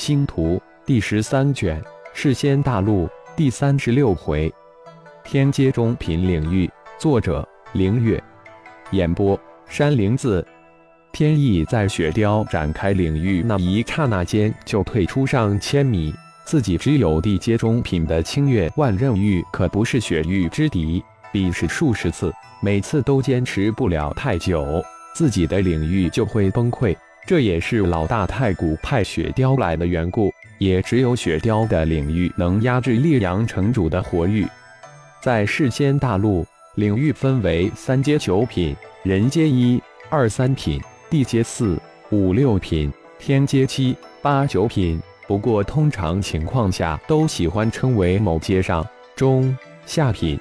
星图第十三卷，世仙大陆第三十六回，天阶中品领域，作者凌月，演播山灵子。天意在雪雕展开领域那一刹那间就退出上千米，自己只有地阶中品的清月万仞玉，可不是雪域之敌。比试数十次，每次都坚持不了太久，自己的领域就会崩溃。这也是老大太古派雪雕来的缘故。也只有雪雕的领域能压制烈阳城主的火域。在世间大陆，领域分为三阶九品，人阶一、二、三品。地阶四五六品，天阶七八九品。不过通常情况下都喜欢称为某阶上中下品。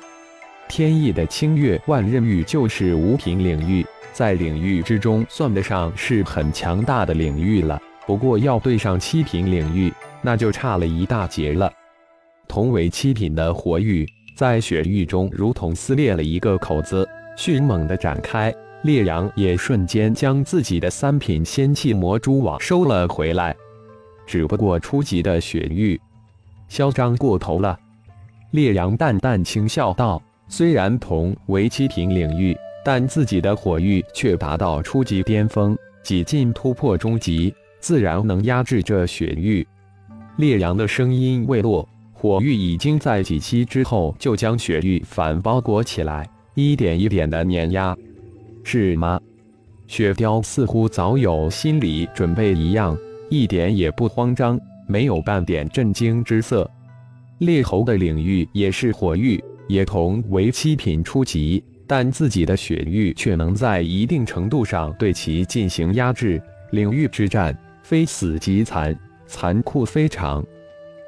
天意的清月万仞域就是五品领域，在领域之中算得上是很强大的领域了。不过要对上七品领域，那就差了一大截了。同为七品的火域，在雪域中如同撕裂了一个口子，迅猛地展开。烈阳也瞬间将自己的三品仙气魔蛛网收了回来，只不过初级的雪域，嚣张过头了。烈阳淡淡轻笑道：“虽然同为七品领域，但自己的火域却达到初级巅峰，几近突破中级，自然能压制这雪域。”烈阳的声音未落，火域已经在几期之后就将雪域反包裹起来，一点一点的碾压。是吗？雪雕似乎早有心理准备一样，一点也不慌张，没有半点震惊之色。猎猴的领域也是火域，也同为七品初级，但自己的血域却能在一定程度上对其进行压制。领域之战，非死即残，残酷非常。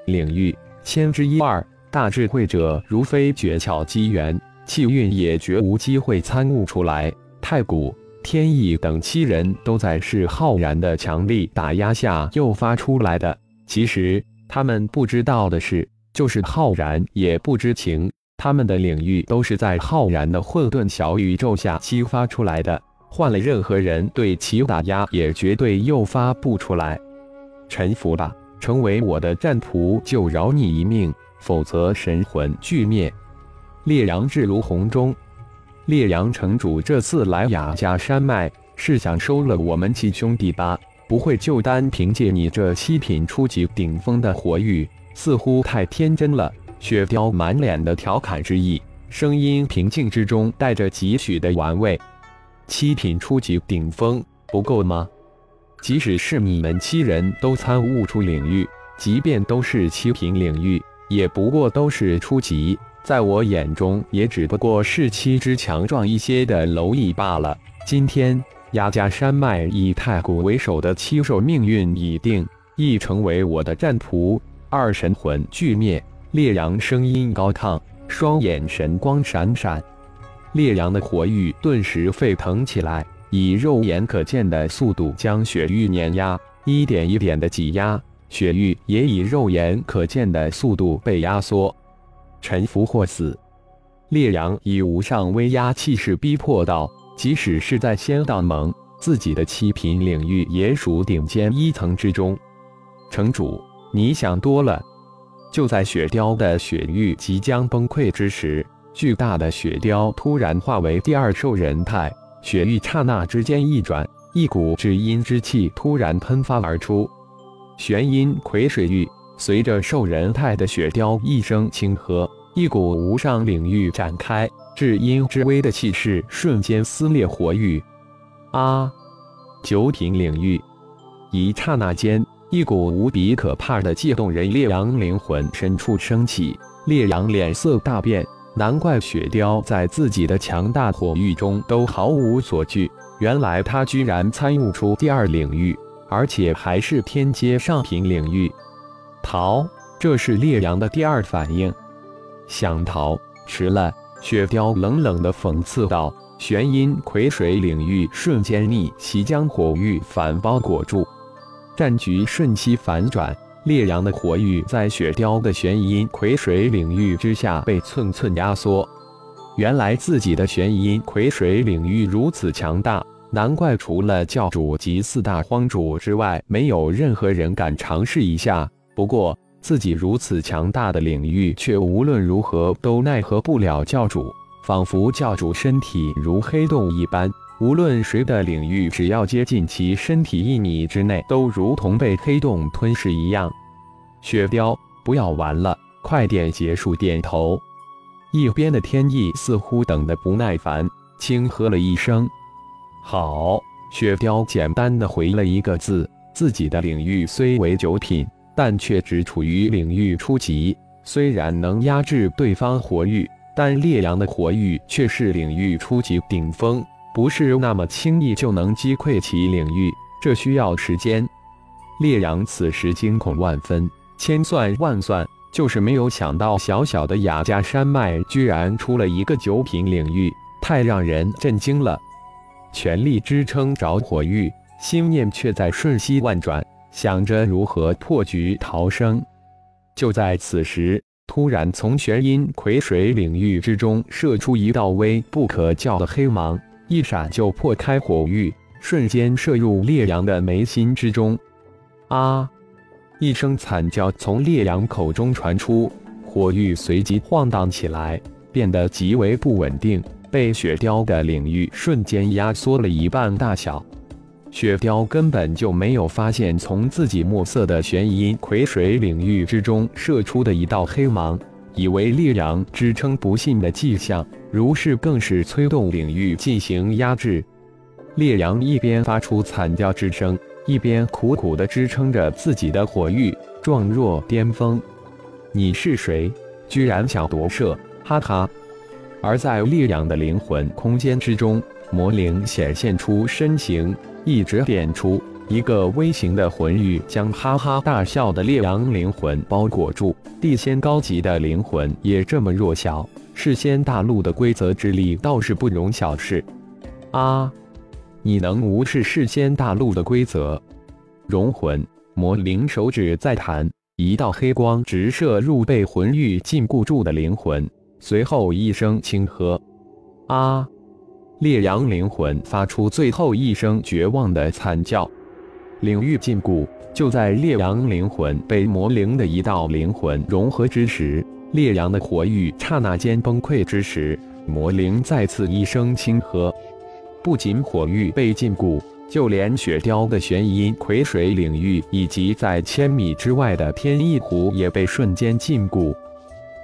领域千之一二，大智慧者如非诀窍机缘，气运也绝无机会参悟出来。太古、天意等七人都在是浩然的强力打压下诱发出来的。其实他们不知道的是，就是浩然也不知情，他们的领域都是在浩然的混沌小宇宙下激发出来的。换了任何人对其打压，也绝对诱发不出来。臣服吧，成为我的战仆，就饶你一命；否则神魂俱灭。烈阳至如红中。烈阳城主这次来雅家山脉，是想收了我们七兄弟吧？不会就单凭借你这七品初级顶峰的火域，似乎太天真了。雪雕满脸的调侃之意，声音平静之中带着几许的玩味。七品初级顶峰不够吗？即使是你们七人都参悟出领域，即便都是七品领域，也不过都是初级。在我眼中，也只不过是七只强壮一些的蝼蚁罢了。今天，雅家山脉以太古为首的七兽命运已定，亦成为我的战仆。二神魂俱灭，烈阳声音高亢，双眼神光闪闪。烈阳的火域顿时沸腾起来，以肉眼可见的速度将雪域碾压，一点一点的挤压，雪域也以肉眼可见的速度被压缩。臣服或死！烈阳以无上威压气势逼迫道：“即使是在仙道盟，自己的七品领域也属顶尖一层之中。”城主，你想多了。就在雪雕的雪域即将崩溃之时，巨大的雪雕突然化为第二兽人态，雪域刹那之间一转，一股至阴之气突然喷发而出，玄阴癸水域。随着兽人态的雪雕一声轻喝，一股无上领域展开，至阴之威的气势瞬间撕裂火域。啊！九品领域，一刹那间，一股无比可怕的悸动人烈阳灵魂深处升起。烈阳脸色大变，难怪雪雕在自己的强大火域中都毫无所惧，原来他居然参悟出第二领域，而且还是天阶上品领域。逃！这是烈阳的第二反应。想逃，迟了。雪雕冷冷的讽刺道：“玄阴癸水领域瞬间逆袭，将火域反包裹住，战局瞬息反转。烈阳的火域在雪雕的玄阴癸水领域之下被寸寸压缩。原来自己的玄阴癸水领域如此强大，难怪除了教主及四大荒主之外，没有任何人敢尝试一下。不过，自己如此强大的领域，却无论如何都奈何不了教主，仿佛教主身体如黑洞一般，无论谁的领域，只要接近其身体一米之内，都如同被黑洞吞噬一样。雪雕，不要玩了，快点结束！点头。一边的天意似乎等得不耐烦，轻喝了一声。好，雪雕简单的回了一个字。自己的领域虽为九品，但却只处于领域初级。虽然能压制对方火域，但烈阳的火域却是领域初级顶峰，不是那么轻易就能击溃其领域，这需要时间。烈阳此时惊恐万分，千算万算，就是没有想到小小的雅加山脉居然出了一个九品领域，太让人震惊了。全力支撑着火域，心念却在瞬息万转，想着如何破局逃生。就在此时，突然从玄阴葵水领域之中射出一道微不可教的黑芒，一闪就破开火域，瞬间射入烈阳的眉心之中。啊！一声惨叫从烈阳口中传出，火域随即晃荡起来，变得极为不稳定。被雪雕的领域瞬间压缩了一半大小，雪雕根本就没有发现从自己墨色的玄阴葵水领域之中射出的一道黑芒，以为烈阳支撑不幸的迹象，如是更是催动领域进行压制。烈阳一边发出惨叫之声，一边苦苦地支撑着自己的火域，状若巅峰。你是谁？居然想夺舍？哈哈！而在烈阳的灵魂空间之中，魔灵显现出身形，一直点出一个微型的魂域，将哈哈大笑的烈阳灵魂包裹住。地仙高级的灵魂也这么弱小，世仙大陆的规则之力倒是不容小视。啊！你能无视世仙大陆的规则？融魂魔灵手指再弹，一道黑光直射入被魂域禁锢住的灵魂。随后一声轻喝，啊！烈阳灵魂发出最后一声绝望的惨叫。领域禁锢，就在烈阳灵魂被魔灵的一道灵魂融合之时，烈阳的火域刹那间崩溃之时，魔灵再次一声轻喝。不仅火域被禁锢，就连雪雕的玄阴癸水领域以及在千米之外的天意湖也被瞬间禁锢。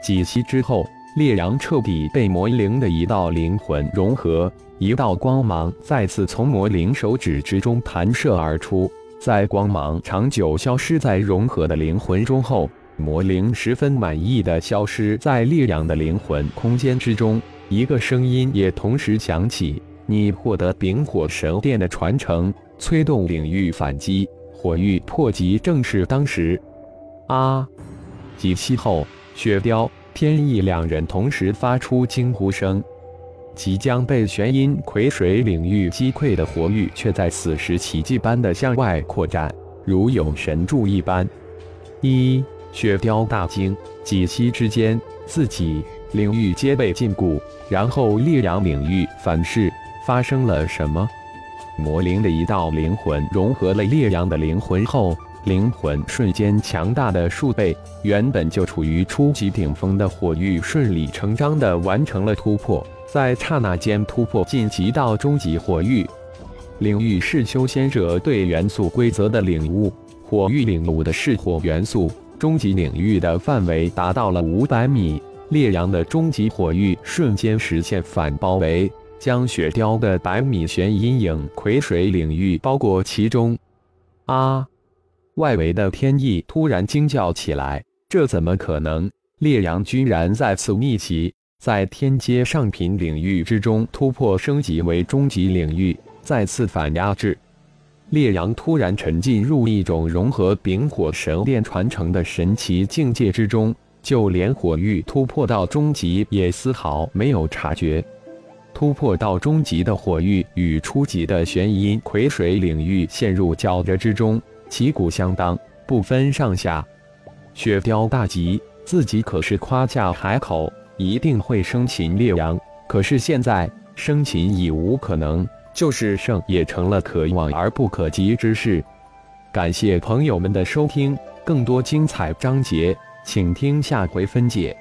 几息之后。烈阳彻底被魔灵的一道灵魂融合，一道光芒再次从魔灵手指之中弹射而出。在光芒长久消失在融合的灵魂中后，魔灵十分满意的消失在烈阳的灵魂空间之中。一个声音也同时响起：“你获得丙火神殿的传承，催动领域反击，火域破级正是当时。”啊！几息后，雪雕。天意两人同时发出惊呼声，即将被玄阴癸水领域击溃的火域，却在此时奇迹般的向外扩展，如有神助一般。一雪雕大惊，几息之间，自己领域皆被禁锢，然后烈阳领域反噬，发生了什么？魔灵的一道灵魂融合了烈阳的灵魂后。灵魂瞬间强大的数倍，原本就处于初级顶峰的火域顺理成章地完成了突破，在刹那间突破晋级到终极火域领域。是修仙者对元素规则的领悟，火域领悟的是火元素。终极领域的范围达到了五百米，烈阳的终极火域瞬间实现反包围，将雪雕的百米玄阴影葵水领域包裹其中。啊！外围的天意突然惊叫起来：“这怎么可能？烈阳居然再次逆袭，在天阶上品领域之中突破升级为终极领域，再次反压制。”烈阳突然沉浸入一种融合丙火神殿传承的神奇境界之中，就连火域突破到终极也丝毫没有察觉。突破到终极的火域与初级的玄阴癸水领域陷入交织之中。旗鼓相当，不分上下。雪雕大急，自己可是夸下海口，一定会生擒烈阳。可是现在生擒已无可能，就是胜也成了可望而不可及之事。感谢朋友们的收听，更多精彩章节，请听下回分解。